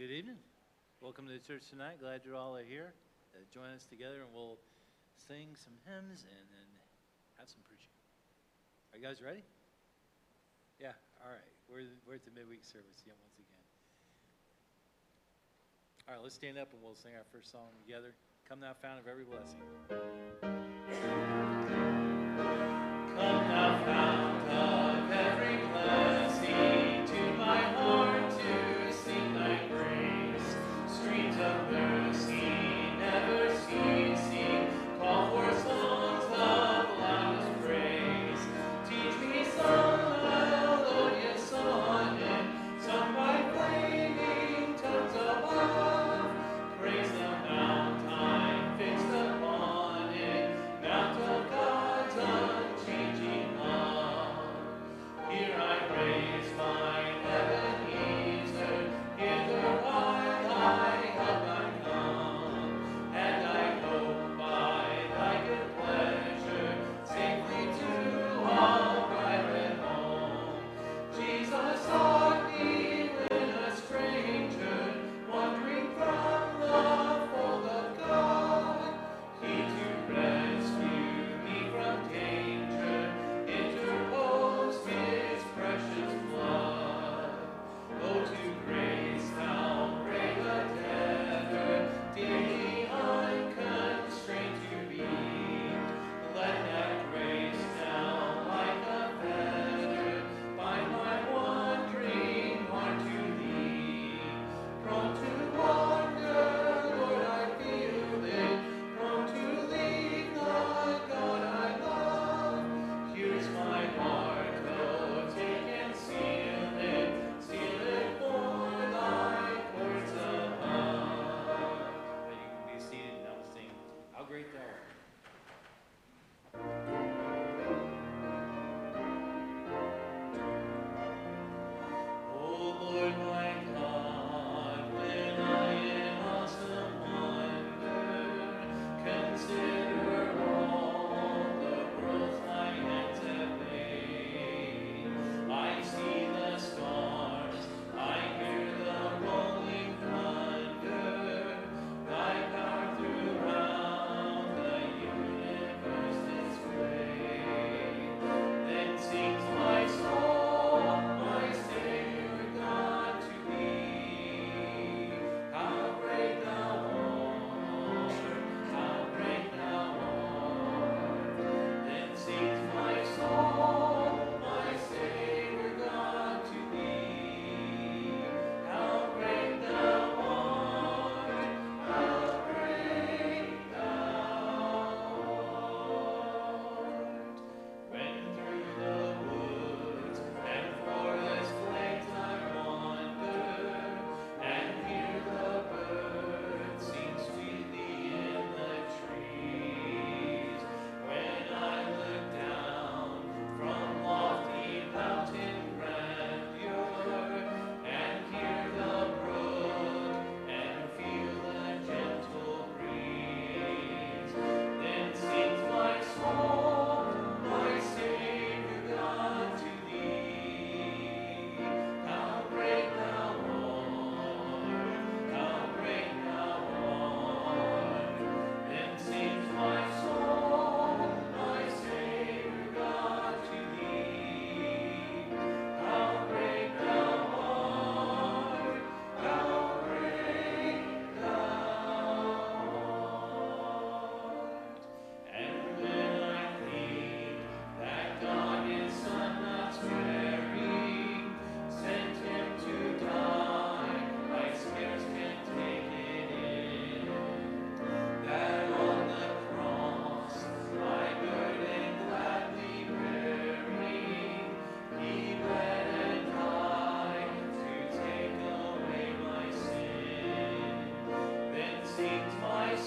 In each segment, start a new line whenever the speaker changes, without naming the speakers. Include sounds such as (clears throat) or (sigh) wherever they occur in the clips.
Good evening. Welcome to the church tonight. Glad you all are here. Uh, join us together and we'll sing some hymns and, and have some preaching. Are you guys ready? Yeah, all right. We're, we're at the midweek service yet once again. All right, let's stand up and we'll sing our first song together. Come thou fount of every blessing. Come thou fount.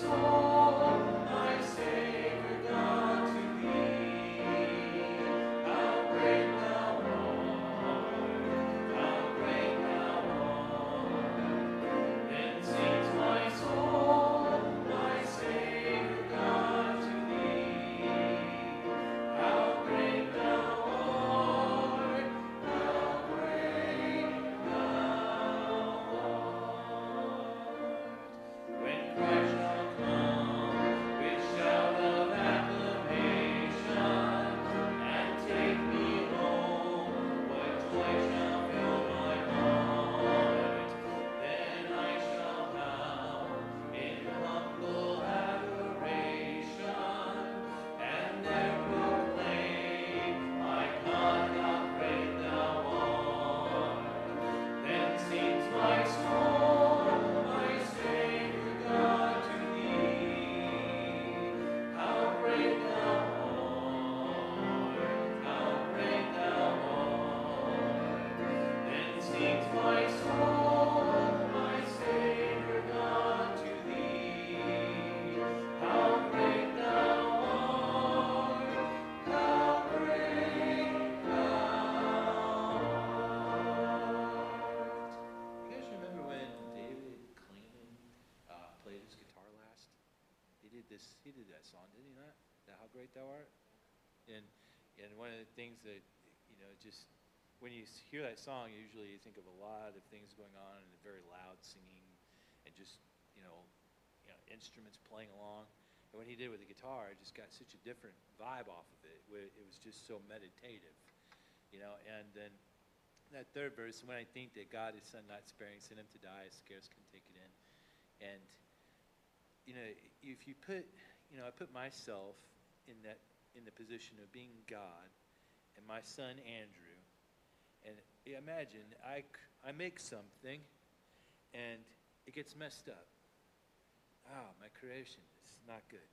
Oh. Great thou art? And and one of the things that you know just when you hear that song, usually you think of a lot of things going on and very loud singing and just you know, you know instruments playing along. And what he did with the guitar, it just got such a different vibe off of it. It was just so meditative, you know. And then that third verse, when I think that God is son not sparing, sent him to die, I scarce can take it in. And you know, if you put, you know, I put myself in that in the position of being God and my son Andrew, and imagine I I make something, and it gets messed up. Ah, my creation is not good.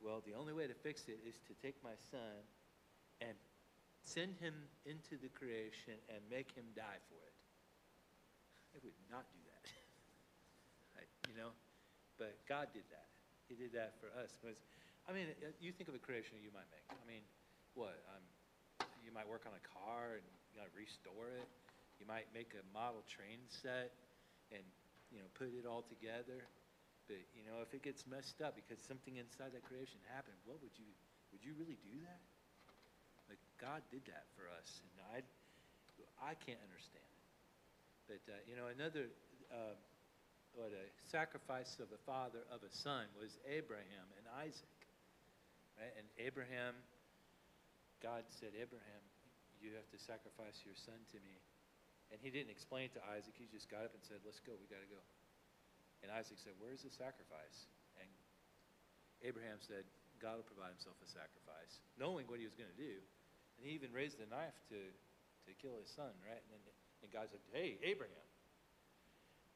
Well, the only way to fix it is to take my son and send him into the creation and make him die for it. I would not do that. (laughs) I, you know, but God did that. He did that for us. I mean, uh, you think of a creation you might make. I mean, what? Um, you might work on a car and you gotta restore it. You might make a model train set and you know put it all together. But you know, if it gets messed up because something inside that creation happened, what would you would you really do that? Like God did that for us, and I I can't understand it. But uh, you know, another uh, what a sacrifice of a father of a son was Abraham and Isaac, right? And Abraham, God said, Abraham, you have to sacrifice your son to me. And he didn't explain it to Isaac. He just got up and said, Let's go. We got to go. And Isaac said, Where's the sacrifice? And Abraham said, God will provide himself a sacrifice, knowing what he was going to do. And he even raised a knife to, to kill his son, right? And, then, and God said, Hey, Abraham.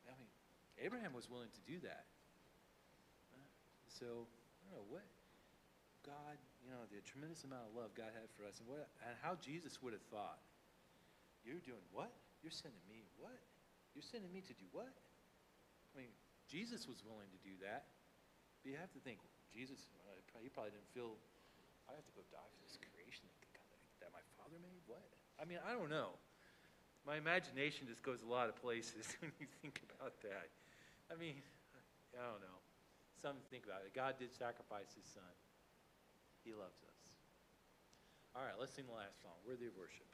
I mean, Abraham was willing to do that. So, I don't know, what God, you know, the tremendous amount of love God had for us and, what, and how Jesus would have thought. You're doing what? You're sending me what? You're sending me to do what? I mean, Jesus was willing to do that. But you have to think, Jesus, he probably didn't feel, I have to go die for this creation that, that my father made? What? I mean, I don't know. My imagination just goes a lot of places (laughs) when you think about that. I mean, I don't know. Something to think about. It. God did sacrifice his son. Loves us. All right, let's sing the last song, Worthy of Worship.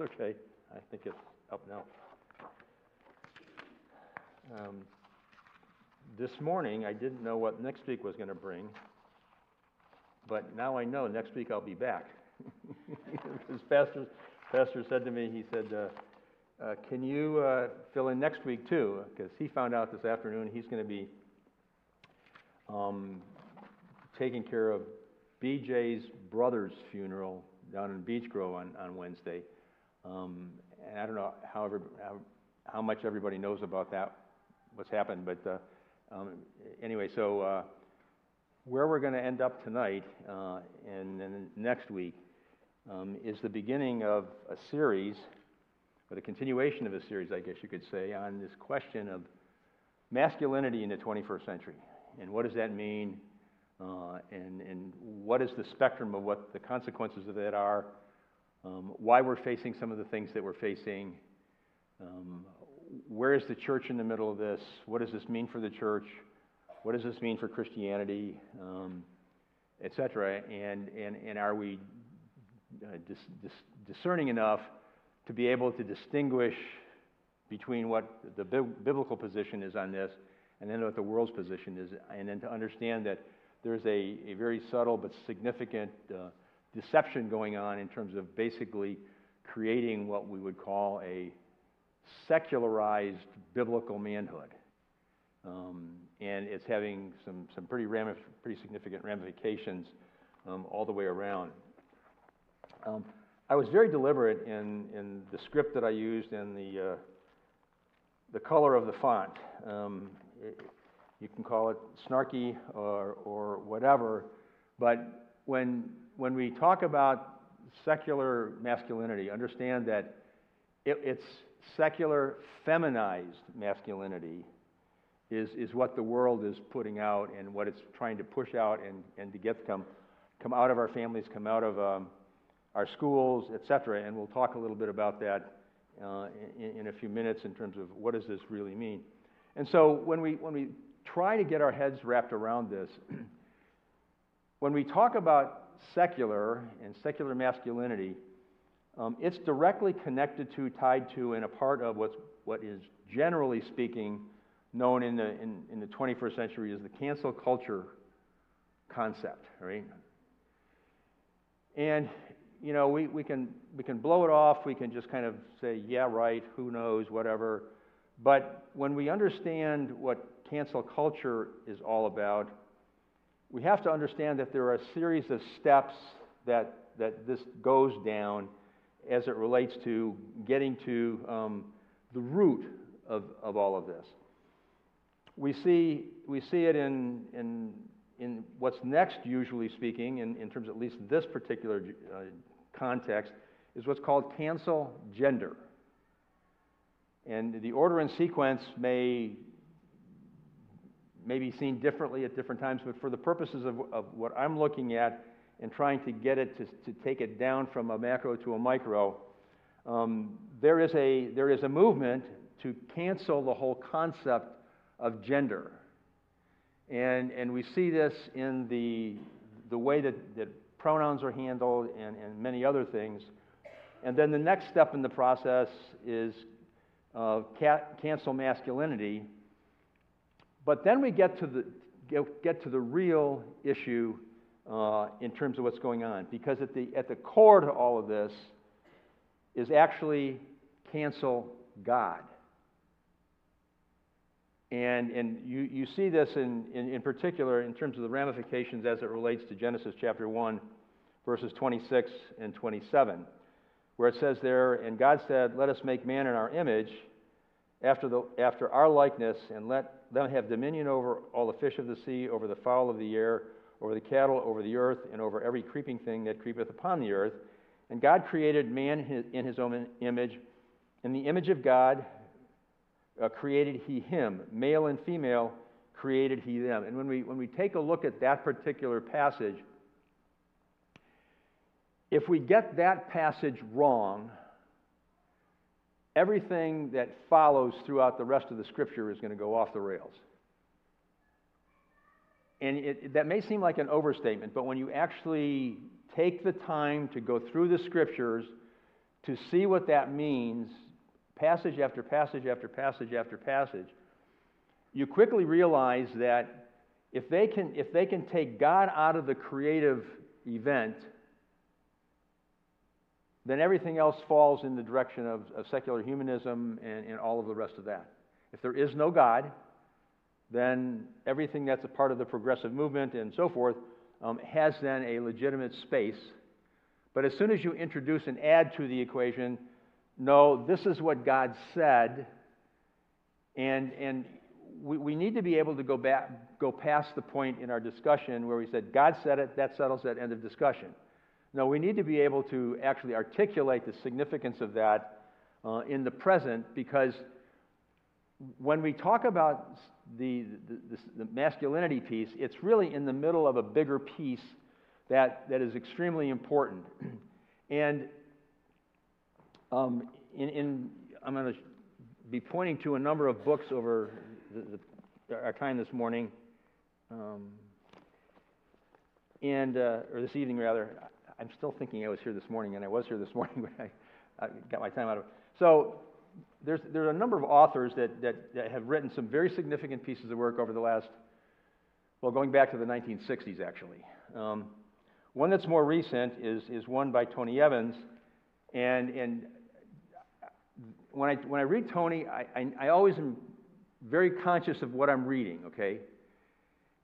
It's okay. I think it's up now. Um, this morning, I didn't know what next week was going to bring, but now I know next week I'll be back. (laughs) Because Pastor, Pastor said to me, he said, uh, uh, Can you uh, fill in next week too? Because he found out this afternoon he's going to be um, taking care of BJ's brother's funeral down in Beech Grove on, on Wednesday. Um, and I don't know how, every, how, how much everybody knows about that, what's happened, but uh, um, anyway, so uh, where we're going to end up tonight uh, and, next week um, is the beginning of a series, or the continuation of a series, I guess you could say, on this question of masculinity in the 21st century. And what does that mean? Uh, and, and what is the spectrum of what the consequences of that are? Um, why we're facing some of the things that we're facing? Um, where is the church in the middle of this? What does this mean for the church? What does this mean for Christianity? Um, Etc. And, and, and are we uh, dis, dis, discerning enough to be able to distinguish between what the bi- biblical position is on this and then what the world's position is, and then to understand that there's a, a very subtle but significant uh, deception going on in terms of basically creating what we would call a secularized biblical manhood. Um, and it's having some, some pretty, ramif- pretty significant ramifications um, all the way around. Um, I was very deliberate in, in the script that I used and the, uh, the color of the font. Um, it, you can call it snarky or, or whatever, but when, when we talk about secular masculinity, understand that it, it's secular feminized masculinity is, is what the world is putting out and what it's trying to push out and, and to get come, come out of our families, come out of um, our schools, etc. And we'll talk a little bit about that uh, in, in a few minutes in terms of what does this really mean. And so when we, when we try to get our heads wrapped around this, (clears throat) when we talk about secular and secular masculinity, um, it's directly connected to, tied to, and a part of what's, what is generally speaking known in the, in, in the 21st century as the cancel culture concept, right? And, you know, we, we, can, we can blow it off, we can just kind of say, yeah, right, who knows, whatever. But when we understand what cancel culture is all about, we have to understand that there are a series of steps that, that this goes down as it relates to getting to um, the root of, of all of this. We see, we see it in, in, in what's next, usually speaking, in, in terms of at least this particular uh, context, is what's called cancel gender. And the order and sequence may, may be seen differently at different times, but for the purposes of, of what I'm looking at, and trying to get it to, to take it down from a macro to a micro, um, there, is a, there is a movement to cancel the whole concept of gender. And, and we see this in the, the way that, that pronouns are handled and, and many other things. And then the next step in the process is uh, ca- cancel masculinity. But then we get to the, get, to the real issue uh, in terms of what's going on. Because at the, at the core to all of this is actually cancel God. And, and you, you see this in, in, in particular in terms of the ramifications as it relates to Genesis chapter 1, verses 26 and 27, where it says there, And God said, Let us make man in our image, after, the, after our likeness, and let them have dominion over all the fish of the sea, over the fowl of the air over the cattle, over the earth, and over every creeping thing that creepeth upon the earth. And God created man in his own image. In the image of God uh, created he him. Male and female created he them. And when we, when we take a look at that particular passage, if we get that passage wrong, everything that follows throughout the rest of the scripture is going to go off the rails. And it, that may seem like an overstatement, but when you actually take the time to go through the scriptures, to see what that means, passage after passage after passage after passage, you quickly realize that if they can, if they can take God out of the creative event, then everything else falls in the direction of, of secular humanism and, and all of the rest of that. If there is no God, then everything that's a part of the progressive movement and so forth um, has then a legitimate space. But as soon as you introduce and add to the equation, no, this is what God said, and, and we, we need to be able to go back, go past the point in our discussion where we said, God said it, that settles that end of discussion. No, we need to be able to actually articulate the significance of that uh, in the present because when we talk about the, the, the, masculinity piece, it's really in the middle of a bigger piece that, that is extremely important. (clears throat) and um, in, in, I'm going to be pointing to a number of books over the, the, our time this morning, um, and uh, or this evening rather. I'm still thinking I was here this morning, and I was here this (laughs) morning when I, I got my time out of it. So there's, there's a number of authors that, that, that, have written some very significant pieces of work over the last, well, going back to the 1960s, actually. Um, one that's more recent is, is one by Tony Evans. And, and when, I, when I read Tony, I, I, I always am very conscious of what I'm reading, okay?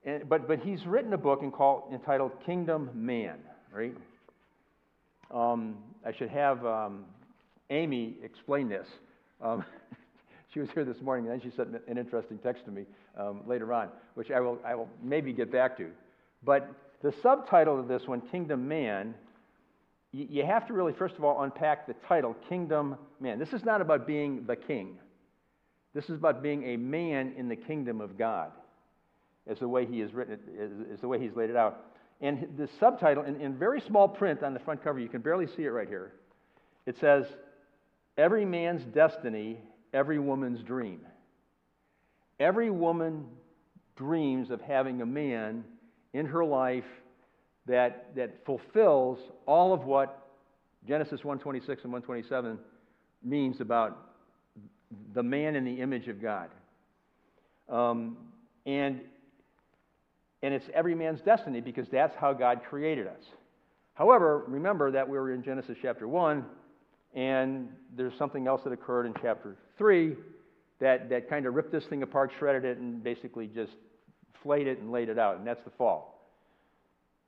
And, but, but he's written a book in called, entitled Kingdom Man, right? Um, I should have um, Amy explain this. Um, (laughs) she was here this morning, and then she sent an interesting text to me um, later on, which I will, I will maybe get back to. But the subtitle of this one, Kingdom Man, you, you have to really, first of all, unpack the title, Kingdom Man. This is not about being the king. This is about being a man in the kingdom of God, as the way he has written it, is, the way he's laid it out. And the subtitle, in, in very small print on the front cover, you can barely see it right here. It says, Every man's destiny, every woman's dream. Every woman dreams of having a man in her life that, that fulfills all of what Genesis 126 and 127 means about the man in the image of God. Um, and, and it's every man's destiny because that's how God created us. However, remember that we were in Genesis chapter 1 and there's something else that occurred in chapter 3 that, that kind of ripped this thing apart, shredded it, and basically just flayed it and laid it out, and that's the fall.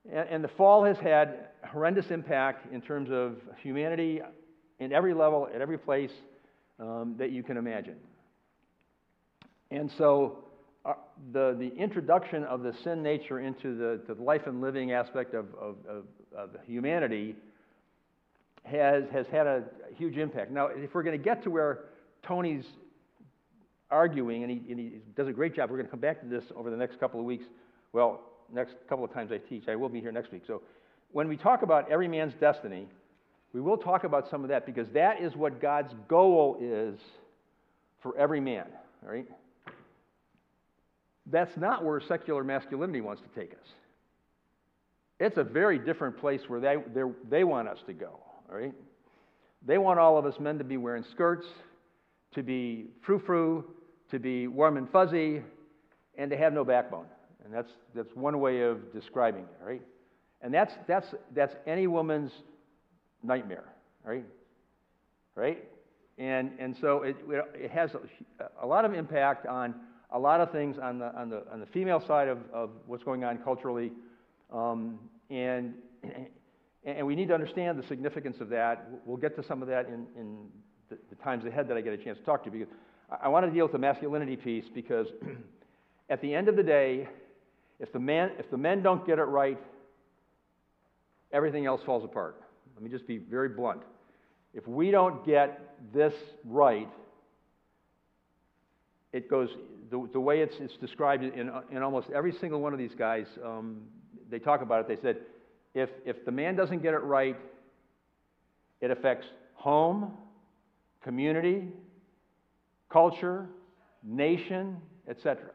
And, and the fall has had horrendous impact in terms of humanity in every level, at every place um, that you can imagine. And so, uh, the, the introduction of the sin nature into the, the life and living aspect of, of, of, of humanity has, has had a huge impact. Now, if we're going to get to where Tony's arguing, and he, and he does a great job, we're going to come back to this over the next couple of weeks. Well, next couple of times I teach. I will be here next week. So, when we talk about every man's destiny, we will talk about some of that because that is what God's goal is for every man, right? That's not where secular masculinity wants to take us. It's a very different place where they, they want us to go all right? They want all of us men to be wearing skirts, to be frou frou, to be warm and fuzzy, and to have no backbone. And that's, that's one way of describing it, right? And that's, that's, that's any woman's nightmare, right? Right? And, and so it, it has a, a lot of impact on a lot of things on the, on the, on the female side of, of what's going on culturally. Um, and, (clears throat) and we need to understand the significance of that. We'll get to some of that in, in the, the, times ahead that I get a chance to talk to you. Because I, I want to deal with the masculinity piece because (clears throat) at the end of the day, if the, man, if the men don't get it right, everything else falls apart. Let me just be very blunt. If we don't get this right, it goes the, the way it's, it's described in, in almost every single one of these guys. Um, they talk about it. They said if, if the man doesn't get it right, it affects home, community, culture, nation, etc.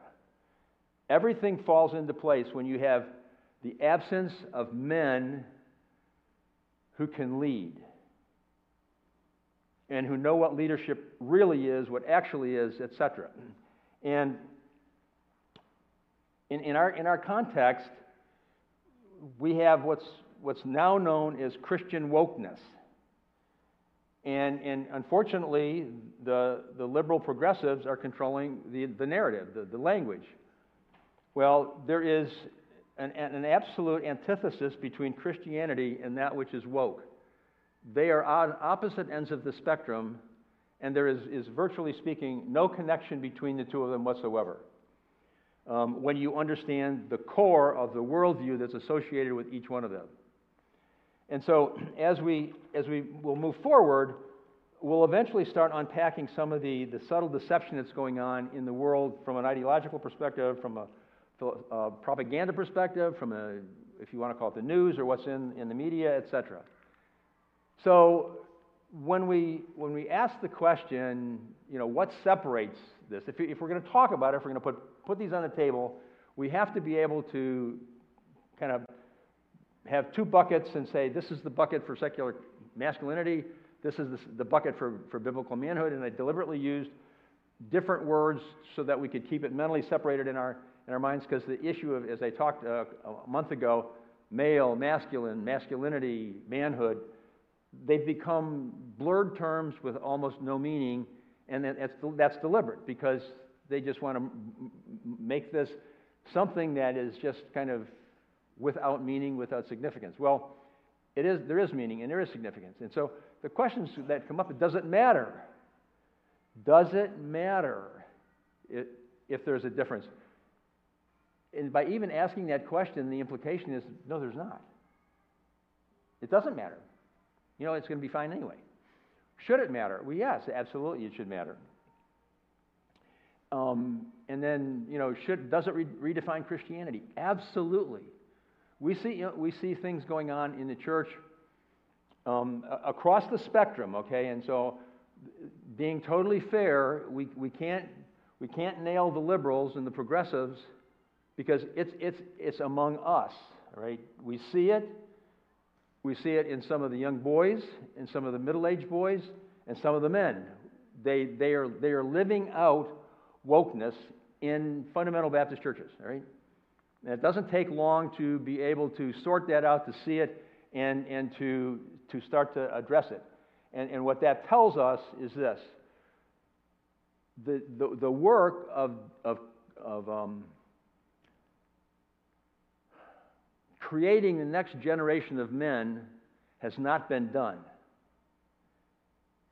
Everything falls into place when you have the absence of men who can lead. And who know what leadership really is, what actually is, etc. And in, in, our, in our context, we have what's, what's now known as Christian wokeness. And, and unfortunately, the, the liberal progressives are controlling the, the narrative, the, the language. Well, there is an, an absolute antithesis between Christianity and that which is woke. They are on opposite ends of the spectrum, and there is, is virtually speaking no connection between the two of them whatsoever. Um, when you understand the core of the worldview that's associated with each one of them. And so, as we, as we will move forward, we'll eventually start unpacking some of the, the subtle deception that's going on in the world from an ideological perspective, from a, a propaganda perspective, from a, if you want to call it the news or what's in, in the media, etc. So, when we, when we ask the question, you know, what separates this? If, if we're going to talk about it, if we're going to put, put these on the table, we have to be able to kind of have two buckets and say, this is the bucket for secular masculinity, this is the, the bucket for, for biblical manhood, and I deliberately used different words so that we could keep it mentally separated in our, in our minds, because the issue of, as I talked uh, a month ago, male, masculine, masculinity, manhood, they've become blurred terms with almost no meaning, and that's, that's deliberate because they just want to make this something that is just kind of without meaning, without significance. Well, it is, there is meaning and there is significance. And so the questions that come up does it matter? Does it matter if, if there's a difference? And by even asking that question, the implication is no, there's not. It doesn't matter. You know, it's going to be fine anyway. Should it matter? Well, yes, absolutely, it should matter. Um, and then, you know, should, does it re- redefine Christianity? Absolutely. We see, you know, we see things going on in the church um, across the spectrum, okay? And so, being totally fair, we, we, can't, we can't nail the liberals and the progressives because it's, it's, it's among us, right? We see it. We see it in some of the young boys, in some of the middle aged boys, and some of the men. They, they, are, they are living out wokeness in fundamental Baptist churches, right? And it doesn't take long to be able to sort that out, to see it, and, and to, to start to address it. And, and what that tells us is this the, the, the work of, of, of um, creating the next generation of men has not been done.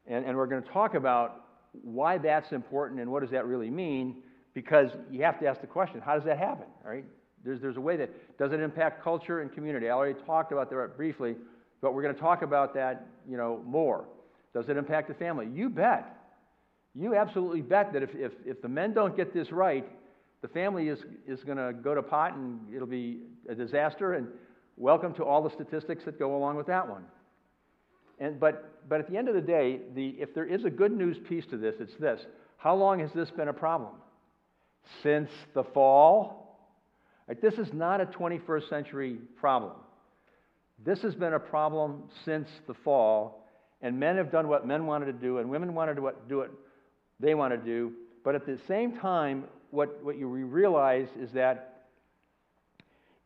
And, and we're going to talk about why that's important and what does that really mean because you have to ask the question how does that happen, right? There's, there's a way that does it impact culture and community. I already talked about that briefly, but we're going to talk about that, you know, more. Does it impact the family? You bet. You absolutely bet that if, if, if the men don't get this right, the family is, is going to go to pot and it'll be a disaster. And welcome to all the statistics that go along with that one. And, but, but at the end of the day, the, if there is a good news piece to this, it's this. How long has this been a problem? Since the fall? This is not a 21st century problem. This has been a problem since the fall, and men have done what men wanted to do, and women wanted to do what they want to do. But at the same time, what, what you realize is that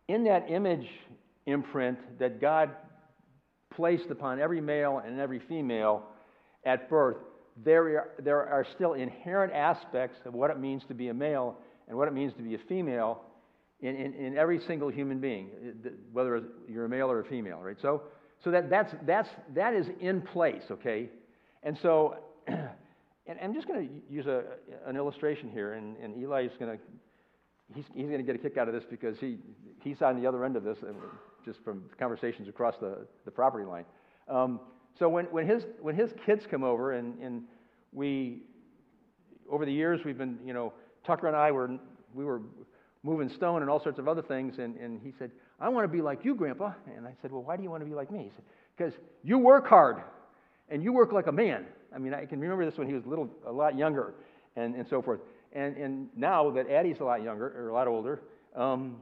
in that image imprint that God placed upon every male and every female at birth, there are, there are still inherent aspects of what it means to be a male and what it means to be a female in, in, in every single human being, eh, whether you're a male or a female, right? So, so that, that's, that's, that is in place, okay? And so, (clears throat) and I'm just going to use a, an illustration here, and, and is going to, he's, he's going to get a kick out of this because he, he's on the other end of this, just from conversations across the, the property line. Um, so when, when, his, when his kids come over, and, and we, over the years, we've been, you know, Tucker and I were, we were moving stone and all sorts of other things. And, and he said, I want to be like you, Grandpa. And I said, Well, why do you want to be like me? He said, Because you work hard and you work like a man. I mean, I can remember this when he was a little, a lot younger and, and so forth. And, and now that Addie's a lot younger, or a lot older, um,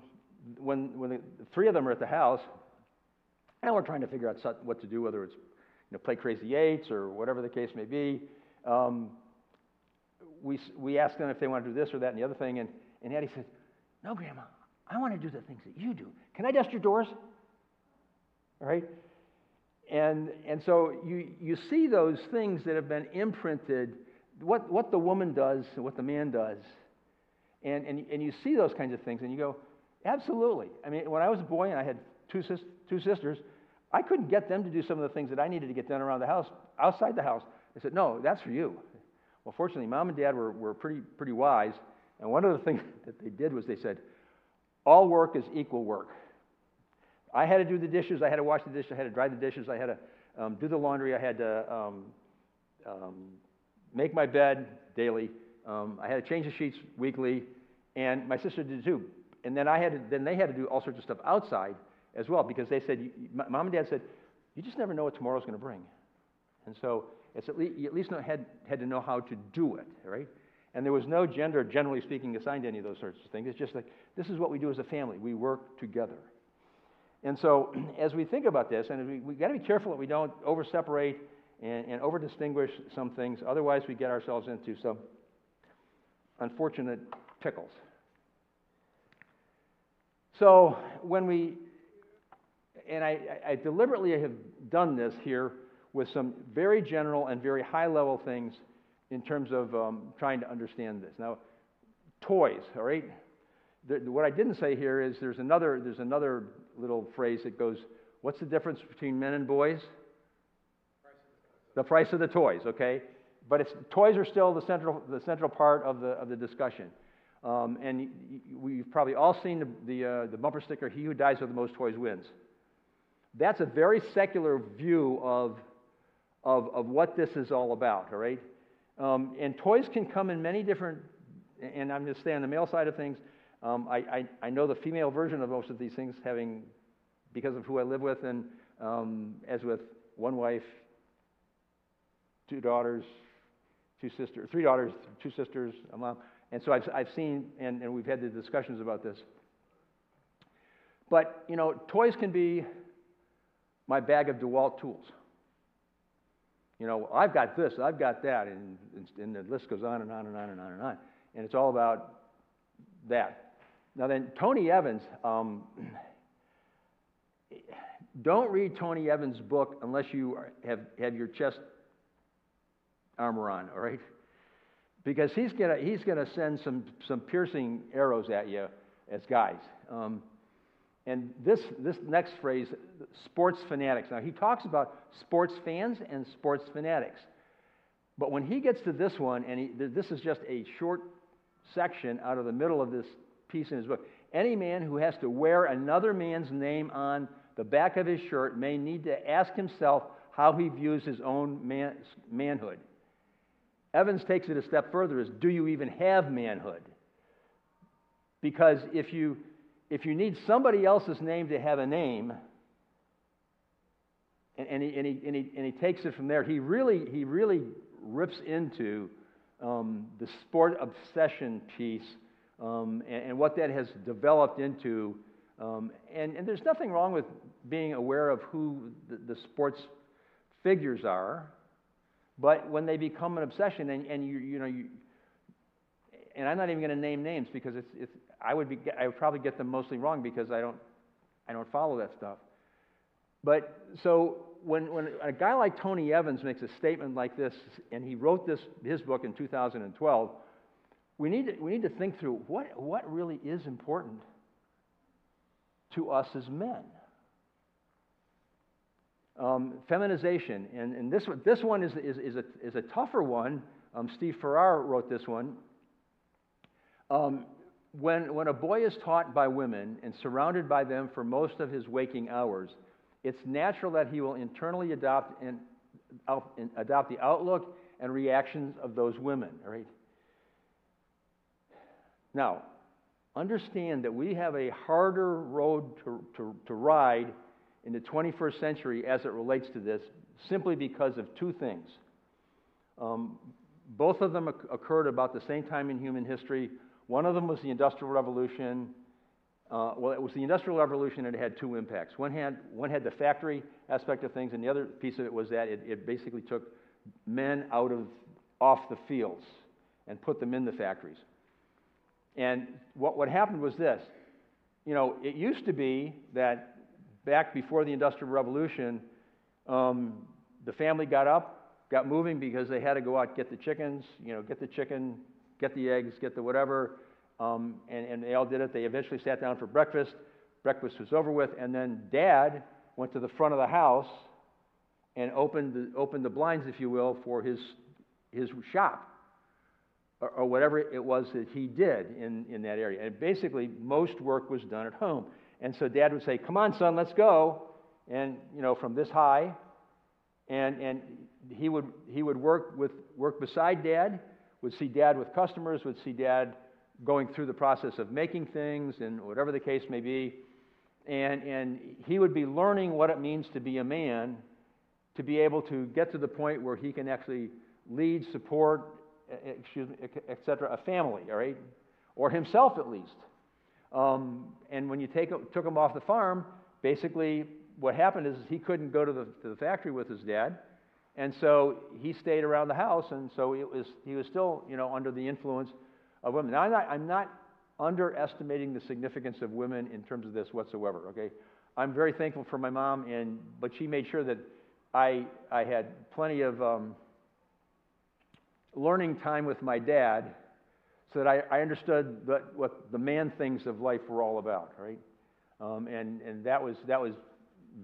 when, when the, three of them are at the house, and we're trying to figure out what to do, whether it's you know, play crazy eights or whatever the case may be. Um, we, we asked them if they want to do this or that and the other thing, and, and Addie says, No, Grandma, I want to do the things that you do. Can I dust your doors? All right? And, and so you, you see those things that have been imprinted, what, what the woman does and what the man does. And, and, and you see those kinds of things, and you go, absolutely. I mean, when I was a boy and I had two, sis- two sisters, I couldn't get them to do some of the things that I needed to get done around the house, outside the house. They said, no, that's for you. Well, fortunately, mom and dad were, were pretty, pretty wise, and one of the things (laughs) that they did was they said, all work is equal work. I had to do the dishes, I had to wash the dishes, I had to dry the dishes, I had to um, do the laundry, I had to um, um, make my bed daily, um, I had to change the sheets weekly, and my sister did too. And then I had to, then they had to do all sorts of stuff outside as well because they said, mom and dad said, you just never know what tomorrow's going to bring. And so it's at least, you at least had, had to know how to do it, right? And there was no gender, generally speaking, assigned to any of those sorts of things. It's just like, this is what we do as a family. We work together. And so, (clears throat) as we think about this, and we, we got to be careful that we don't over separate and, and over distinguish some things. Otherwise, we get ourselves into some unfortunate pickles. So, when we, and I, I I deliberately have done this here with some very general and very high level things in terms of um, trying to understand this. Now, toys, all right? The, what I didn't say here is there's another, there's another little phrase that goes, what's the difference between men and boys? The price of the toys, okay? But it's, toys are still the central, the central part of the, of the discussion. Um, and we've probably all seen the, the, uh, the bumper sticker, he who dies with the most toys wins. That's a very secular view of, of, of what this is all about, all right? Um, and toys can come in many different, and I'm to stay on the male side of things. Um, I, I, I know the female version of most of these things, having, because of who I live with, and um, as with one wife, two daughters, two sisters, three daughters, two sisters, a mom. And so I've, I've seen, and, and we've had the discussions about this. But, you know, toys can be my bag of DeWalt tools. You know, I've got this, I've got that, and, and the list goes on and on and on and on and on. And it's all about that. Now then, Tony Evans, um, (clears throat) don't read Tony Evans' book unless you have, have your chest armor on, all right? Because he's gonna, he's gonna send some, some piercing arrows at you as guys. Um, and this, this next phrase, sports fanatics. Now, he talks about sports fans and sports fanatics. But when he gets to this one, and he, this is just a short section out of the middle of this piece in his book any man who has to wear another man's name on the back of his shirt may need to ask himself how he views his own man, manhood. Evans takes it a step further is do you even have manhood? Because if you if you need somebody else's name to have a name, and, and, he, and, he, and, he, and he takes it from there, he really, he really rips into um, the sport obsession piece um, and, and what that has developed into. Um, and, and there's nothing wrong with being aware of who the, the sports figures are, but when they become an obsession and, and you, you know, you, and I'm not even going to name names because it's, it's I would be I would probably get them mostly wrong because I don't I don't follow that stuff. But so when when a guy like Tony Evans makes a statement like this, and he wrote this his book in 2012, we need to, we need to think through what what really is important to us as men. Um, feminization, and, and this, this one is, is, is, a, is a tougher one. Um, Steve Farrar wrote this one. Um, when, when a boy is taught by women and surrounded by them for most of his waking hours, it's natural that he will internally adopt, and, adopt the outlook and reactions of those women, right? Now, understand that we have a harder road to, to, to ride in the 21st century as it relates to this simply because of two things. Um, both of them occurred about the same time in human history. One of them was the Industrial Revolution, Uh, well, it was the Industrial Revolution, and it had two impacts. One had, one had the factory aspect of things, and the other piece of it was that it, it basically took men out of, off the fields and put them in the factories. And what, what happened was this you know, it used to be that back before the Industrial Revolution, um, the family got up, got moving because they had to go out get the chickens, you know, get the chicken, get the eggs, get the whatever, um, and, and they all did it. They eventually sat down for breakfast. Breakfast was over with, and then Dad went to the front of the house and opened the, opened the blinds, if you will, for his his shop or, or whatever it was that he did in, in that area. And basically, most work was done at home. And so Dad would say, "Come on, son, let's go." And you know, from this high, and and he would he would work with work beside Dad. Would see Dad with customers. Would see Dad going through the process of making things and whatever the case may be. And, and he would be learning what it means to be a man, to be able to get to the point where he can actually lead, support, excuse me, et cetera, a family, all right? Or himself at least. Um, and when you take, took him off the farm, basically what happened is he couldn't go to the, to the factory with his dad. And so he stayed around the house, and so it was, he was still, you know, under the influence of women. Now, I'm not, I'm not underestimating the significance of women in terms of this whatsoever, okay? I'm very thankful for my mom, and, but she made sure that I, I had plenty of um, learning time with my dad so that I, I understood what, what the man things of life were all about, right? Um, and and that, was, that was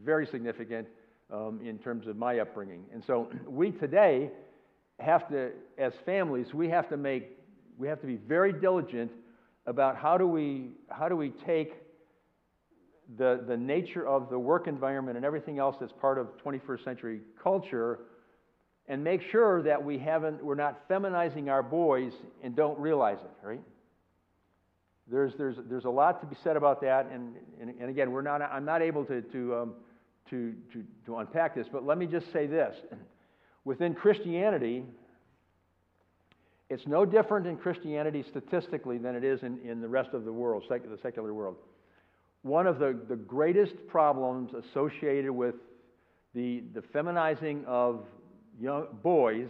very significant um, in terms of my upbringing. And so (clears throat) we today have to, as families, we have to make we have to be very diligent about how do we, how do we take the, the nature of the work environment and everything else that's part of 21st century culture and make sure that we haven't, we're not feminizing our boys and don't realize it, right? There's, there's, there's a lot to be said about that, and, and, and again, we're not, I'm not able to, to, um, to, to, to unpack this, but let me just say this. Within Christianity, it's no different in Christianity statistically than it is in, in the rest of the world, sec- the secular world. One of the, the greatest problems associated with the, the feminizing of young boys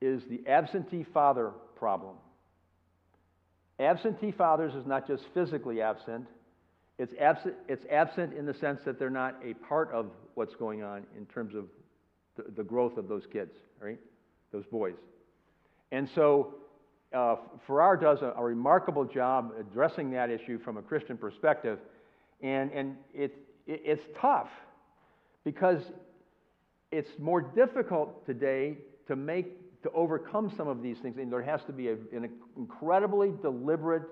is the absentee father problem. Absentee fathers is not just physically absent, it's absent, it's absent in the sense that they're not a part of what's going on in terms of the, the growth of those kids, right? Those boys. And so uh, Farrar does a, a, remarkable job addressing that issue from a Christian perspective. And, and it, it, it's tough because it's more difficult today to make, to overcome some of these things. And there has to be a, an incredibly deliberate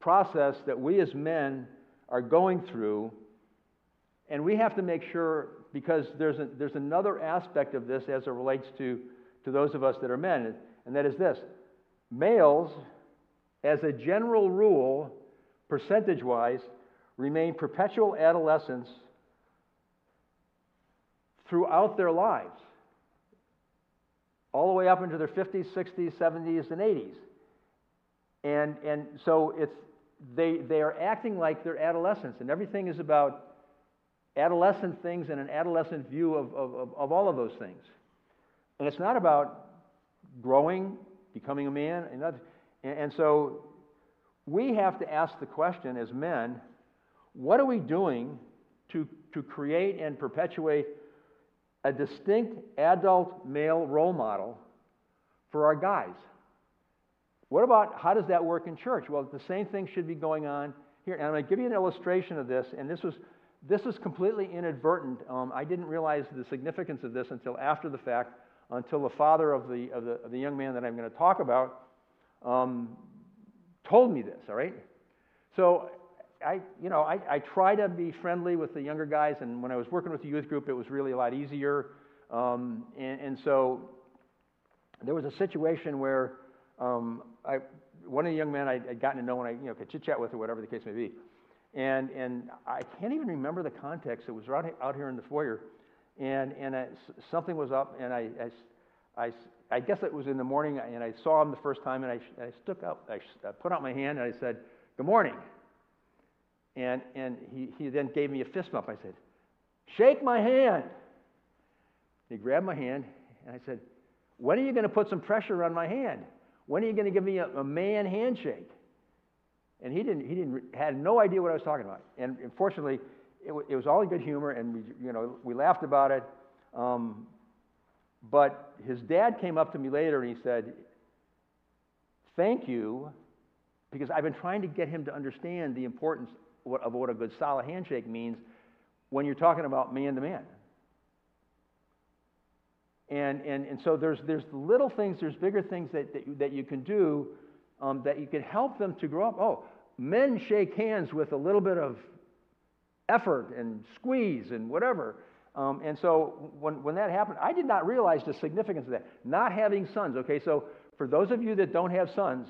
process that we as men are going through. And we have to make sure, because there's, a, there's another aspect of this as it relates to to those of us that are men, and that is this males, as a general rule, percentage wise, remain perpetual adolescents throughout their lives, all the way up into their 50s, 60s, 70s, and 80s. And, and so it's, they, they are acting like they're adolescents, and everything is about adolescent things and an adolescent view of, of, of all of those things. And it's not about growing, becoming a man. And, and so we have to ask the question as men what are we doing to, to create and perpetuate a distinct adult male role model for our guys? What about how does that work in church? Well, the same thing should be going on here. And I'm going to give you an illustration of this, and this was this is completely inadvertent. Um, I didn't realize the significance of this until after the fact until the father of the, of the, of the young man that I'm going to talk about um, told me this, all right? So I, you know, I, I try to be friendly with the younger guys, and when I was working with the youth group, it was really a lot easier. Um, and, and, so there was a situation where um, I, one of the young men I, had gotten to know and I, you know, could chit chat with or whatever the case may be. And, and I can't even remember the context. It was right out here in the foyer and, and I, something was up, and I, I, I, I, guess it was in the morning, and I saw him the first time, and I, I stuck out, I put out my hand, and I said, Good morning. And, and he, he then gave me a fist bump. I said, Shake my hand. He grabbed my hand, and I said, When are you going to put some pressure on my hand? When are you going to give me a, a man handshake? And he didn't, he didn't, had no idea what I was talking about. And unfortunately, it, it was all in good humor, and we, you know, we laughed about it. Um, but his dad came up to me later and he said, Thank you, because I've been trying to get him to understand the importance of what a good solid handshake means when you're talking about man to man. And, and, and so there's, there's little things, there's bigger things that, that, you, that you can do um, that you can help them to grow up. Oh, men shake hands with a little bit of effort and squeeze and whatever. Um, and so when, when that happened, I did not realize the significance of that. Not having sons, okay? So for those of you that don't have sons,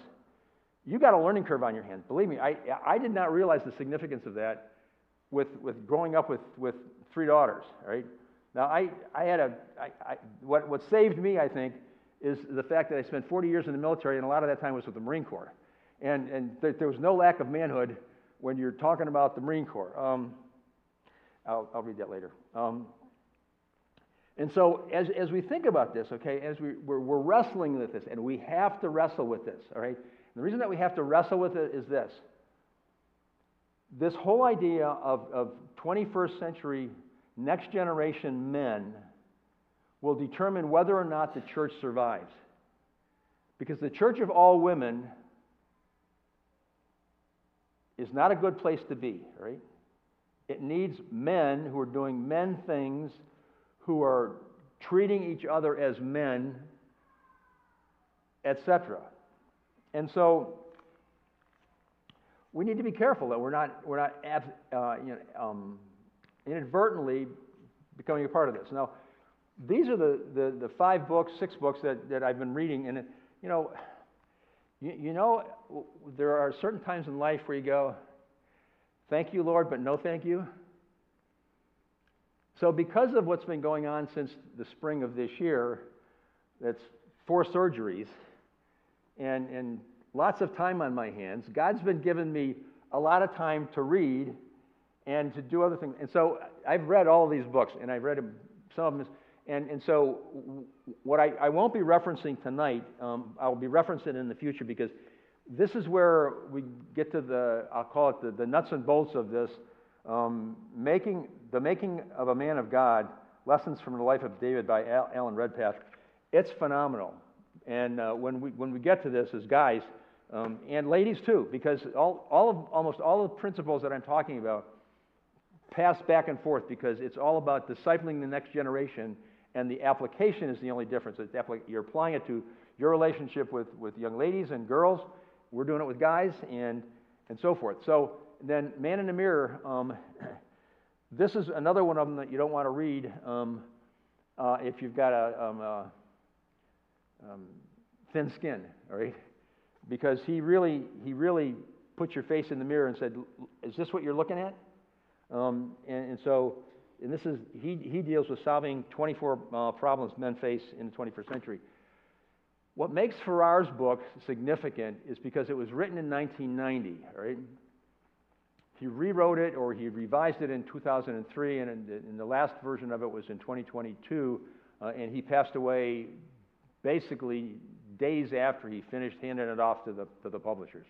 you got a learning curve on your hands. Believe me, I, I did not realize the significance of that with, with growing up with, with three daughters, right? Now, I, I had a, I, I, what, what saved me, I think, is the fact that I spent 40 years in the military, and a lot of that time was with the Marine Corps. And, and there, there was no lack of manhood when you're talking about the Marine Corps. Um, I'll, I'll read that later. Um, and so, as, as we think about this, okay, as we, we're, we're wrestling with this, and we have to wrestle with this, all right? And the reason that we have to wrestle with it is this this whole idea of, of 21st century next generation men will determine whether or not the church survives. Because the church of all women is not a good place to be, right? It needs men who are doing men things, who are treating each other as men, etc. And so we need to be careful that we're not, we're not uh, you know, um, inadvertently becoming a part of this. Now, these are the, the, the, five books, six books that, that I've been reading. And, you know, you, you know, there are certain times in life where you go, thank you, Lord, but no thank you. So, because of what's been going on since the spring of this year, that's four surgeries and, and lots of time on my hands, God's been giving me a lot of time to read and to do other things. And so, I've read all these books, and I've read some of them. And, and so, what I, I won't be referencing tonight, um, I'll be referencing in the future because this is where we get to the, I'll call it the, the nuts and bolts of this. Um, making, the Making of a Man of God Lessons from the Life of David by Al, Alan Redpath. It's phenomenal. And uh, when, we, when we get to this as guys, um, and ladies too, because all, all of, almost all of the principles that I'm talking about pass back and forth because it's all about discipling the next generation and the application is the only difference. you're applying it to your relationship with, with young ladies and girls. We're doing it with guys and, and so forth. So then, Man in the Mirror, um, (clears throat) this is another one of them that you don't want to read um, uh, if you've got a, um, a um, thin skin, all right? Because he really, he really put your face in the mirror and said, Is this what you're looking at? Um, and, and so and this is, he, he deals with solving 24 uh, problems men face in the 21st century. What makes Farrar's book significant is because it was written in 1990, right? He rewrote it or he revised it in 2003, and in, the last version of it was in 2022, uh, and he passed away basically days after he finished handing it off to the, to the publishers.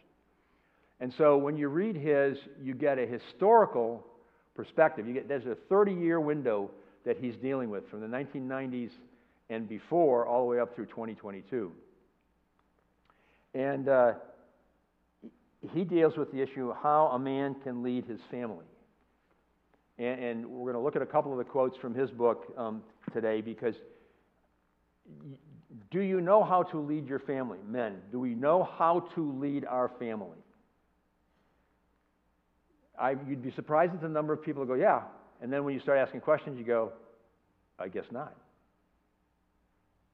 And so when you read his, you get a historical perspective. You get, there's a 30 year window that he's dealing with from the 1990s and before all the way up through 2022. And uh, he deals with the issue of how a man can lead his family. And, and we're going to look at a couple of the quotes from his book um, today because do you know how to lead your family? Men, do we know how to lead our family? I, you'd be surprised at the number of people who go, yeah. And then when you start asking questions, you go, I guess not.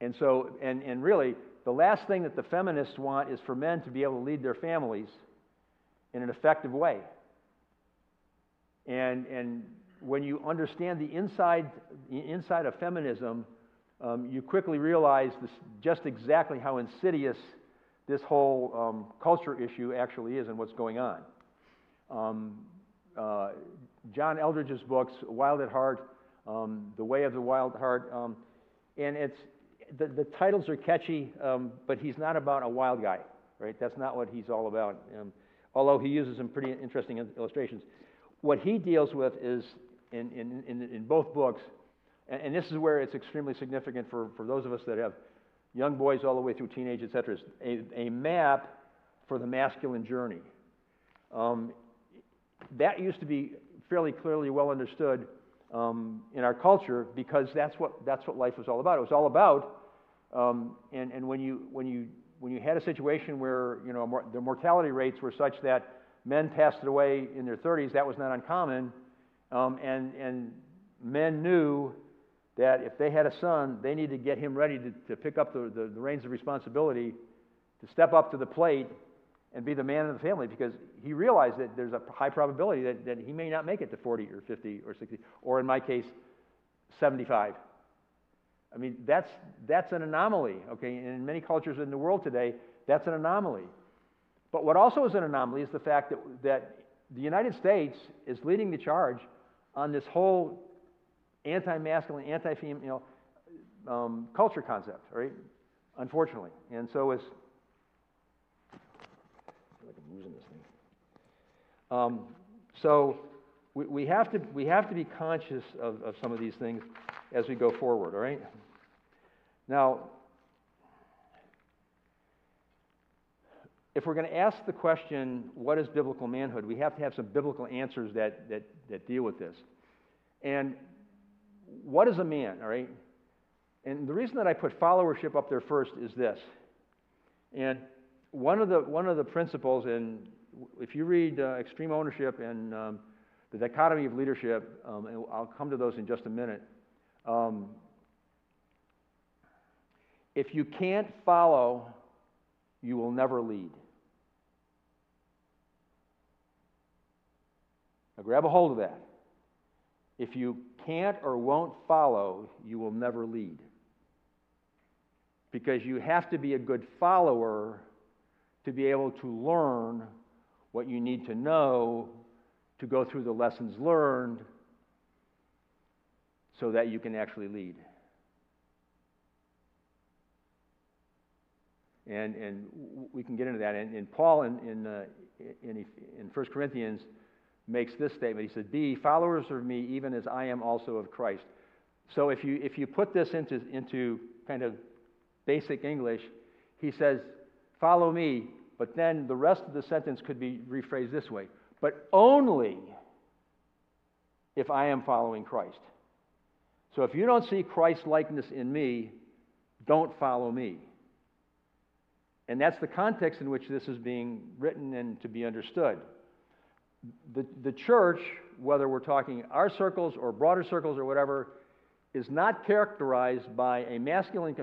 And so, and, and really, the last thing that the feminists want is for men to be able to lead their families in an effective way. And, and when you understand the inside, the inside of feminism, um, you quickly realize this, just exactly how insidious this whole um, culture issue actually is and what's going on. Um, uh, John Eldredge's books, Wild at Heart, um, The Way of the Wild Heart, um, and it's the, the titles are catchy, um, but he's not about a wild guy, right? That's not what he's all about. Although he uses some pretty interesting illustrations. What he deals with is in, in, in, in both books, and, and, this is where it's extremely significant for, for those of us that have young boys all the way through teenage, et cetera, a, a map for the masculine journey. Um, that used to be fairly clearly well understood um, in our culture because that's what, that's what life was all about. It was all about, um, and, and when, you, when, you, when you had a situation where you know, the mortality rates were such that men passed away in their 30s, that was not uncommon, um, and, and men knew that if they had a son, they needed to get him ready to, to pick up the, the, the reins of responsibility, to step up to the plate and be the man of the family because he realized that there's a high probability that, that he may not make it to 40 or 50 or 60, or in my case, 75. I mean, that's, that's an anomaly, okay? And in many cultures in the world today, that's an anomaly. But what also is an anomaly is the fact that, that the United States is leading the charge on this whole anti masculine, anti female um, culture concept, right? Unfortunately. And so is losing this thing. Um, so we, we, have to, we have to be conscious of, of some of these things as we go forward, all right? Now, if we're going to ask the question, what is biblical manhood, we have to have some biblical answers that, that, that deal with this. And what is a man, all right? And the reason that I put followership up there first is this. And one of the one of the principles, and if you read uh, Extreme Ownership and um, the Dichotomy of Leadership, um, and I'll come to those in just a minute. Um, if you can't follow, you will never lead. Now grab a hold of that. If you can't or won't follow, you will never lead. Because you have to be a good follower to be able to learn what you need to know to go through the lessons learned so that you can actually lead. And, and we can get into that. And, and Paul in, in, uh, in, in 1 Corinthians makes this statement. He said, Be followers of me, even as I am also of Christ. So if you, if you put this into, into kind of basic English, he says, Follow me, but then the rest of the sentence could be rephrased this way but only if I am following Christ. So if you don't see Christ likeness in me, don't follow me. And that's the context in which this is being written and to be understood. The, the church, whether we're talking our circles or broader circles or whatever, is not characterized by a masculine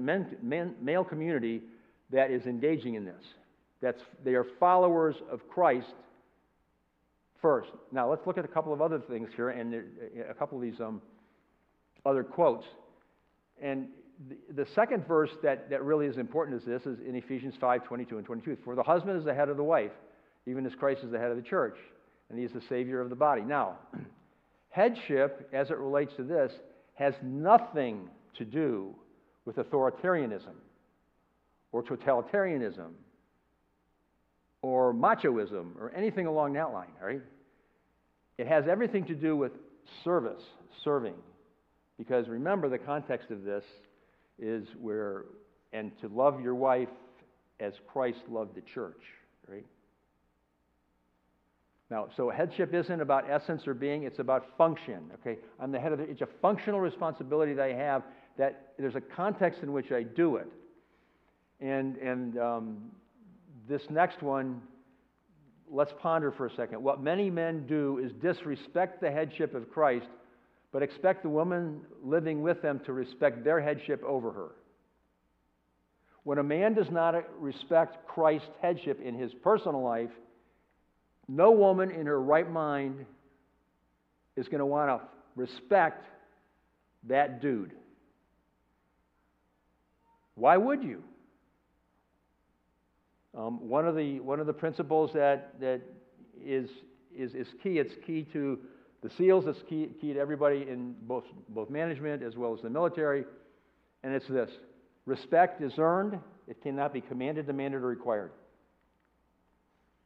male community that is engaging in this. That's, they are followers of Christ first. Now, let's look at a couple of other things here and a couple of these um, other quotes. And the, the, second verse that, that really is important is this is in Ephesians 5 22 and 22. For the husband is the head of the wife, even as Christ is the head of the church, and he is the Savior of the body. Now, (clears throat) headship, as it relates to this, has nothing to do with authoritarianism or totalitarianism or machoism or anything along that line, right? It has everything to do with service, serving. Because remember, the context of this is where, and to love your wife as Christ loved the church, right? Now, so headship isn't about essence or being, it's about function, okay? I'm the head of the, it's a functional responsibility that I have that there's a context in which I do it. And, and um, this next one, let's ponder for a second. What many men do is disrespect the headship of Christ, but expect the woman living with them to respect their headship over her. When a man does not respect Christ's headship in his personal life, no woman in her right mind is going to want to respect that dude. Why would you? Um, one, of the, one of the principles that, that is is, is key. It's key to the SEALs, it's key, key to everybody in both, both management as well as the military. And it's this respect is earned, it cannot be commanded, demanded, or required.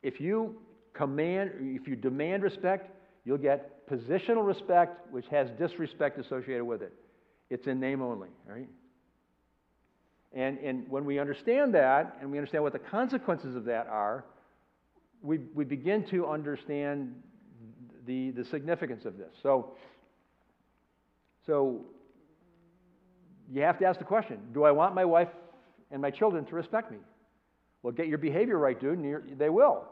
If you command, if you demand respect, you'll get positional respect, which has disrespect associated with it. It's in name only, right? And, and when we understand that, and we understand what the consequences of that are, we, we begin to understand the, the significance of this. So, so you have to ask the question Do I want my wife and my children to respect me? Well, get your behavior right, dude, and they will.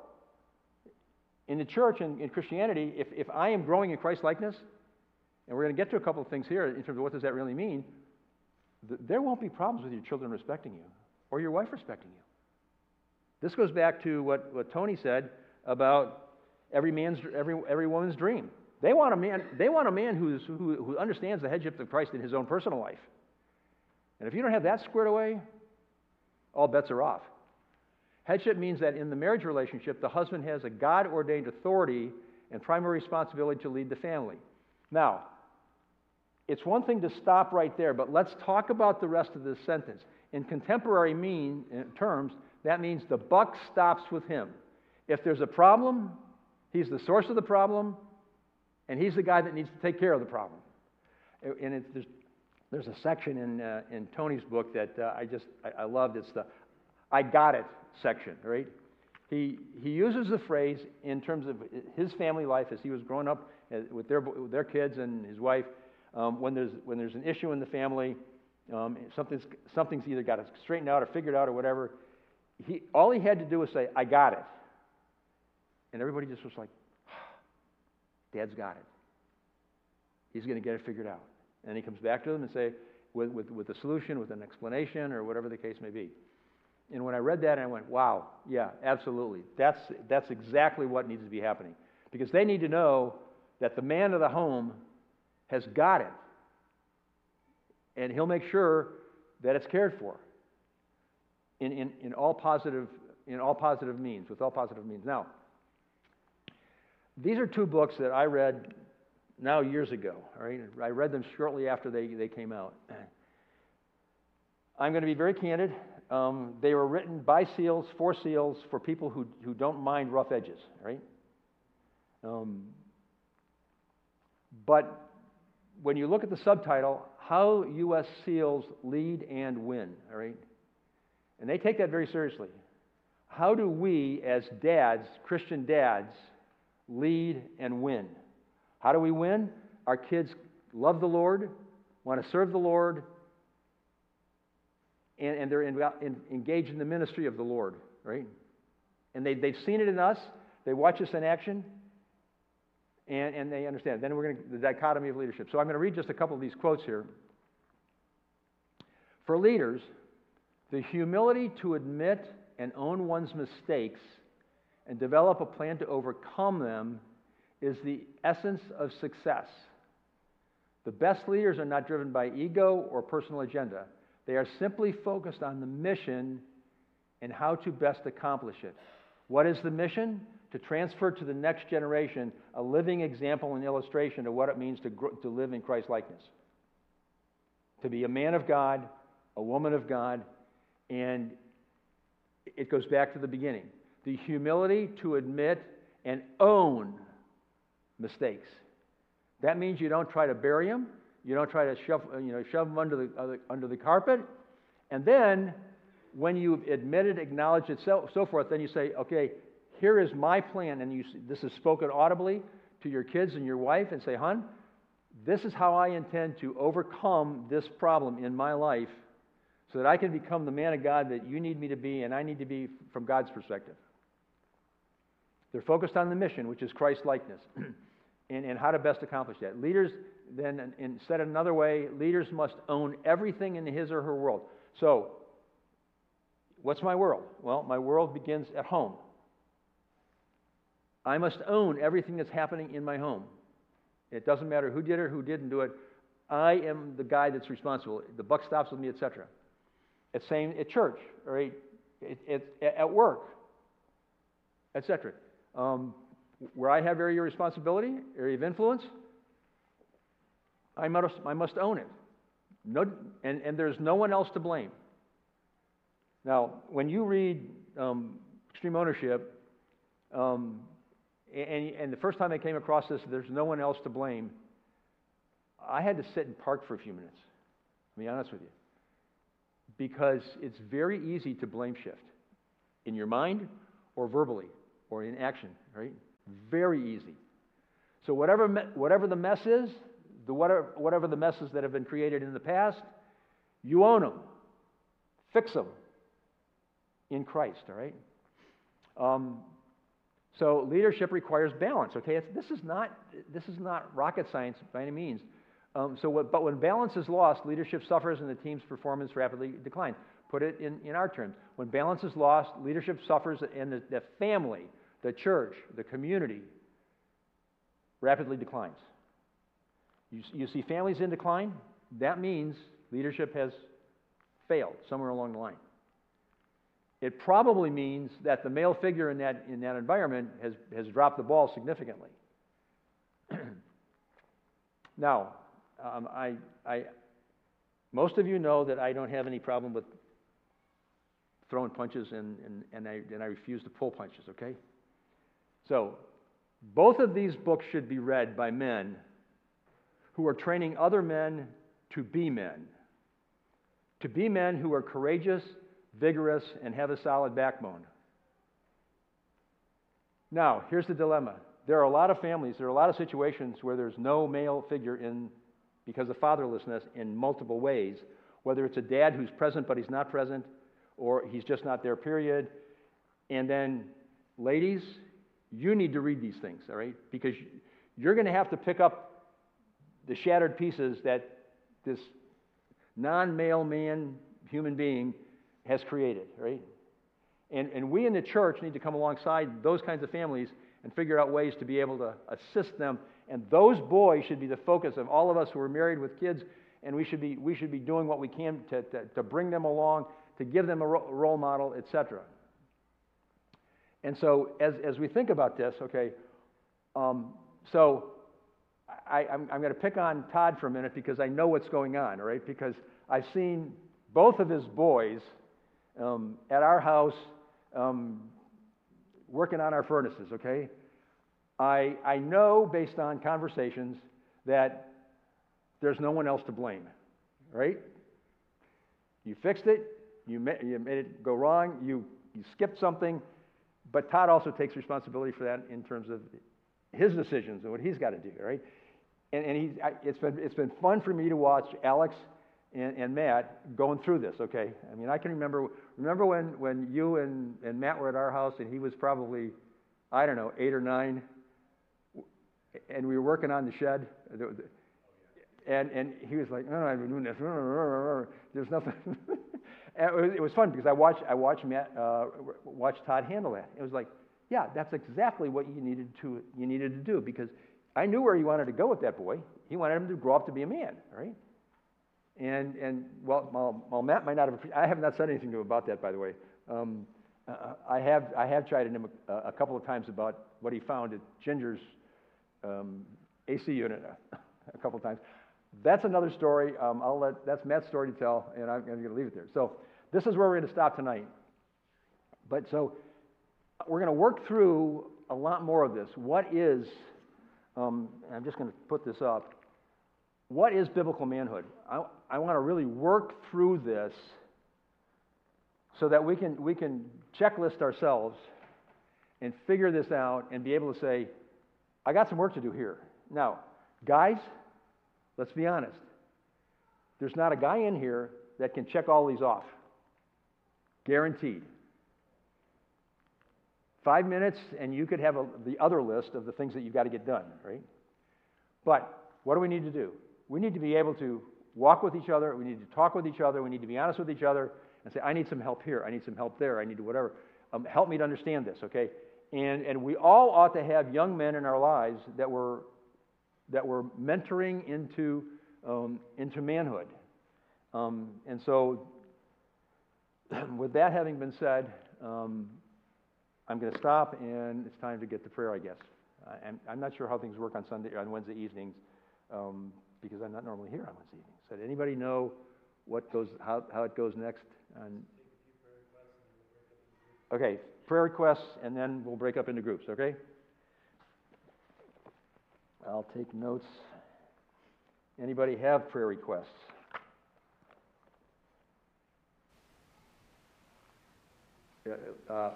In the church and in Christianity, if, if I am growing in Christ likeness, and we're going to get to a couple of things here in terms of what does that really mean, th- there won't be problems with your children respecting you or your wife respecting you. This goes back to what, what Tony said about every man's every, every woman's dream. They want a man, they want a man who's, who, who understands the headship of Christ in his own personal life. And if you don't have that squared away, all bets are off. Headship means that in the marriage relationship, the husband has a God ordained authority and primary responsibility to lead the family. Now, it's one thing to stop right there, but let's talk about the rest of this sentence. In contemporary mean in terms, that means the buck stops with him. If there's a problem, he's the source of the problem, and he's the guy that needs to take care of the problem. And there's, there's a section in, uh, in Tony's book that uh, I just I, I loved. It's the I got it section, right? He, he uses the phrase in terms of his family life as he was growing up uh, with their, with their kids and his wife. Um, when, there's, when there's an issue in the family, um, something's, something's either got to straighten out or figured out or whatever, he, all he had to do was say, I got it. And everybody just was like, Dad's got it. He's going to get it figured out. And he comes back to them and say, with, with, with a solution, with an explanation, or whatever the case may be. And when I read that, I went, wow, yeah, absolutely. That's, that's exactly what needs to be happening. Because they need to know that the man of the home has got it. And he'll make sure that it's cared for in, in, in, all, positive, in all positive means, with all positive means. Now, these are two books that I read now years ago. All right? I read them shortly after they, they came out. (clears throat) I'm going to be very candid. Um, they were written by SEALs, for SEALs, for people who, who don't mind rough edges, right? Um, but when you look at the subtitle, How U.S. SEALs Lead and Win, all right? And they take that very seriously. How do we, as dads, Christian dads, lead and win? How do we win? Our kids love the Lord, want to serve the Lord, and, and they're in, in, engaged in the ministry of the Lord, right? And they, they've seen it in us, they watch us in action, and, and they understand. Then we're going to the dichotomy of leadership. So I'm going to read just a couple of these quotes here. For leaders, the humility to admit and own one's mistakes and develop a plan to overcome them is the essence of success. The best leaders are not driven by ego or personal agenda. They are simply focused on the mission and how to best accomplish it. What is the mission? To transfer to the next generation a living example and illustration of what it means to, to live in Christ likeness. To be a man of God, a woman of God, and it goes back to the beginning the humility to admit and own mistakes. That means you don't try to bury them, you don't try to shove, you know, shove them under the, under the carpet. And then, when you've admitted, acknowledged it, so, so forth, then you say, okay, here is my plan. And you, this is spoken audibly to your kids and your wife, and say, hon, this is how I intend to overcome this problem in my life so that I can become the man of God that you need me to be and I need to be from God's perspective. They're focused on the mission, which is Christ likeness, (clears throat) and, and how to best accomplish that. Leaders, then, and said another way, leaders must own everything in his or her world. So, what's my world? Well, my world begins at home. I must own everything that's happening in my home. It doesn't matter who did it or who didn't do it. I am the guy that's responsible. The buck stops with me, etc. It's same at church, right? It, it, at work, etc. Um, where I have area of responsibility, area of influence, I must, I must own it. No, and, and there's no one else to blame. Now, when you read um, Extreme Ownership, um, and, and the first time I came across this, there's no one else to blame, I had to sit and park for a few minutes. To be honest with you. Because it's very easy to blame shift in your mind or verbally or in action, right? Very easy. So, whatever, me- whatever the mess is, the whatever, whatever the messes that have been created in the past, you own them. Fix them in Christ, all right? Um, so leadership requires balance. Okay, it's, this is not this is not rocket science by any means. Um, so, what, but when balance is lost, leadership suffers and the team's performance rapidly declines. Put it in, in our terms: when balance is lost, leadership suffers, and the, the family, the church, the community rapidly declines. You, you see families in decline. That means leadership has failed somewhere along the line it probably means that the male figure in that, in that environment has, has dropped the ball significantly. (clears throat) now, um, I, I, most of you know that I don't have any problem with throwing punches and, and, and, I, and I refuse to pull punches, okay? So, both of these books should be read by men who are training other men to be men. To be men who are courageous vigorous, and have a solid backbone. Now, here's the dilemma. There are a lot of families, there are a lot of situations where there's no male figure in because of fatherlessness in multiple ways, whether it's a dad who's present but he's not present, or he's just not there, period. And then, ladies, you need to read these things, all right? Because you're going to have to pick up the shattered pieces that this non male man, human being, has created, right? And, and we in the church need to come alongside those kinds of families and figure out ways to be able to assist them. And those boys should be the focus of all of us who are married with kids, and we should be, we should be doing what we can to, to, to bring them along, to give them a role model, etc. And so, as, as we think about this, okay, um, so I, I'm, I'm going to pick on Todd for a minute because I know what's going on, all right? Because I've seen both of his boys um, at our house um, working on our furnaces, okay? I, I know based on conversations that there's no one else to blame, right? You fixed it, you, ma- you made it go wrong, you, you skipped something, but Todd also takes responsibility for that in terms of his decisions and what he's got to do, right? And, and he's, I, it's, been, it's been fun for me to watch Alex and, and Matt going through this, okay? I mean, I can remember, remember when, when you and, and Matt were at our house and he was probably, I don't know, eight or nine, and we were working on the shed? And, and he was like, oh, I've been doing this. There's nothing. (laughs) it, was, it was fun because I watched, I watched, Matt, uh, watched Todd handle that. It was like, yeah, that's exactly what you needed to, you needed to do because I knew where he wanted to go with that boy. He wanted him to grow up to be a man, right? And, and well, while, while Matt might not have, I have not said anything to him about that, by the way. Um, uh, I, have, I have chided him a, a, couple of times about what he found at Ginger's um, AC unit a, (laughs) a, couple of times. That's another story. Um, I'll let, that's Matt's story to tell, and I'm, I'm going to leave it there. So this is where we're going to stop tonight. But so we're going to work through a lot more of this. What is, um, I'm just going to put this up what is biblical manhood? I, I want to really work through this so that we can, we can checklist ourselves and figure this out and be able to say, I got some work to do here. Now, guys, let's be honest. There's not a guy in here that can check all these off. Guaranteed. Five minutes, and you could have a, the other list of the things that you've got to get done, right? But what do we need to do? We need to be able to walk with each other. We need to talk with each other. We need to be honest with each other and say, I need some help here. I need some help there. I need to whatever. Um, help me to understand this, okay? And, and we all ought to have young men in our lives that were, that were mentoring into, um, into manhood. Um, and so, (clears throat) with that having been said, um, I'm going to stop and it's time to get to prayer, I guess. I- I'm, I'm not sure how things work on Sunday, on Wednesday evenings, um, because I'm not normally here on Wednesday evenings. So did anybody know what goes, how, how it goes next on? Okay, prayer requests, and then we'll break up into groups, okay? I'll take notes. Anybody have prayer requests? Uh,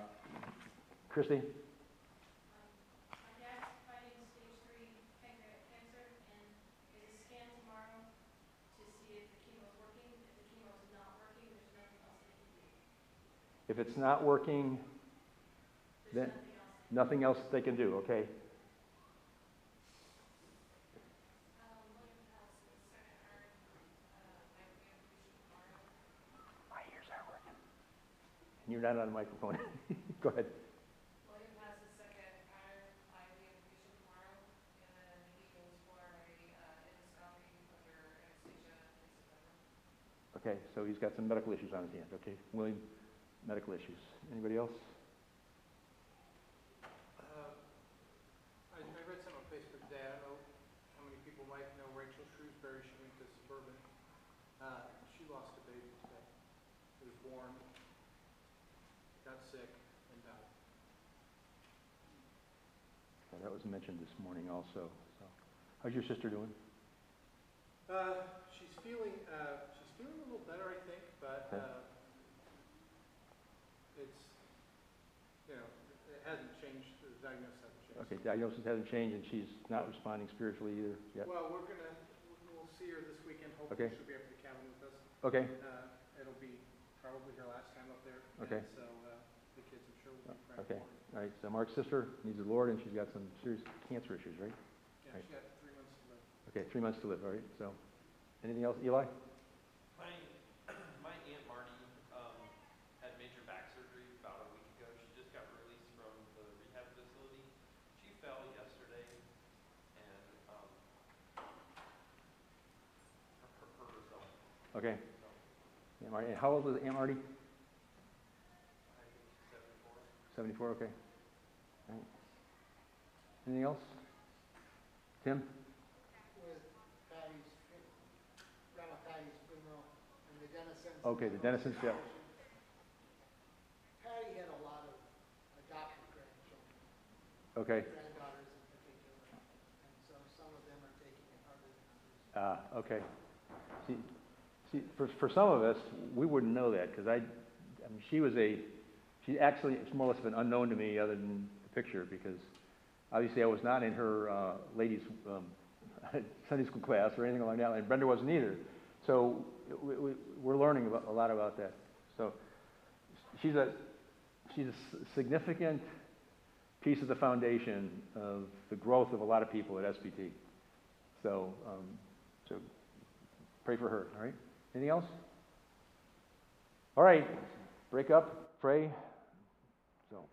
Christie?
My dad's fighting stage three pancreatic cancer and is scanned tomorrow to see if the chemo's working. If the chemo's not working, there's nothing else they can do.
If it's not working, then nothing
else.
they can do, okay?
Um, William has the second heart, uh.
My ears aren't working. And you're not on the microphone. (laughs) Go ahead.
William has the second iron microamputation tomorrow, and then he goes for a, uh, endoscopy under anesthesia in September.
Okay, so he's got some medical issues on his hands, okay? William, medical issues. Anybody else?
Uh, I, I read something on Facebook today, I don't know how many people might know Rachel Shrewsbury, she went to Suburban. Uh, she lost a baby today, It was born, got sick, and died.
Yeah, That was mentioned this morning also, so. How's your sister doing?
Uh, she's feeling, uh, she's feeling a little better, I think, but,
Okay.
uh, it's, you know, it hasn't changed, the diagnosis hasn't changed.
Okay, diagnosis hasn't changed and she's not responding spiritually either yet.
Well, we're gonna, we'll see her this weekend, hopefully
Okay.
she'll be up at the cabin with us.
Okay,
Uh, it'll be probably her last time up there.
Okay.
And so, uh, the kids, I'm sure will be praying
okay.
her.
all right, so Mark's sister needs the Lord and she's got some serious cancer issues, right?
Yeah,
Right.
she got three months to live.
Okay, three months to live, all right, so. Anything else, Eli?
My, my Aunt Marty, um, had major back surgery about a week ago. She just got released from the rehab facility. She fell yesterday and, um, hurt, hurt herself,
Okay, Marty, how old is Aunt Marty?
I think she's seventy-four.
Seventy-four, okay. All right. Anything else? Tim?
with Patty's, fu- Grandma Patty's funeral and the Dennisons.
Okay, the Dennisons, yeah.
Patty had a lot of adopted grandchildren,
Okay,
granddaughters in particular, and so some of them are taking it harder than others.
uh, okay. See, see, for, for some of us, we wouldn't know that, because I, I mean, she was a, she actually, it's more or less been unknown to me other than the picture, because obviously I was not in her, uh, ladies, um, (laughs) Sunday school class or anything along that line. Brenda wasn't either. So we, we, we're learning about, a lot about that. So she's a, she's a significant piece of the foundation of the growth of a lot of people at SBT. So, um, so pray for her, all right? Anything else? All right, break up, pray. So.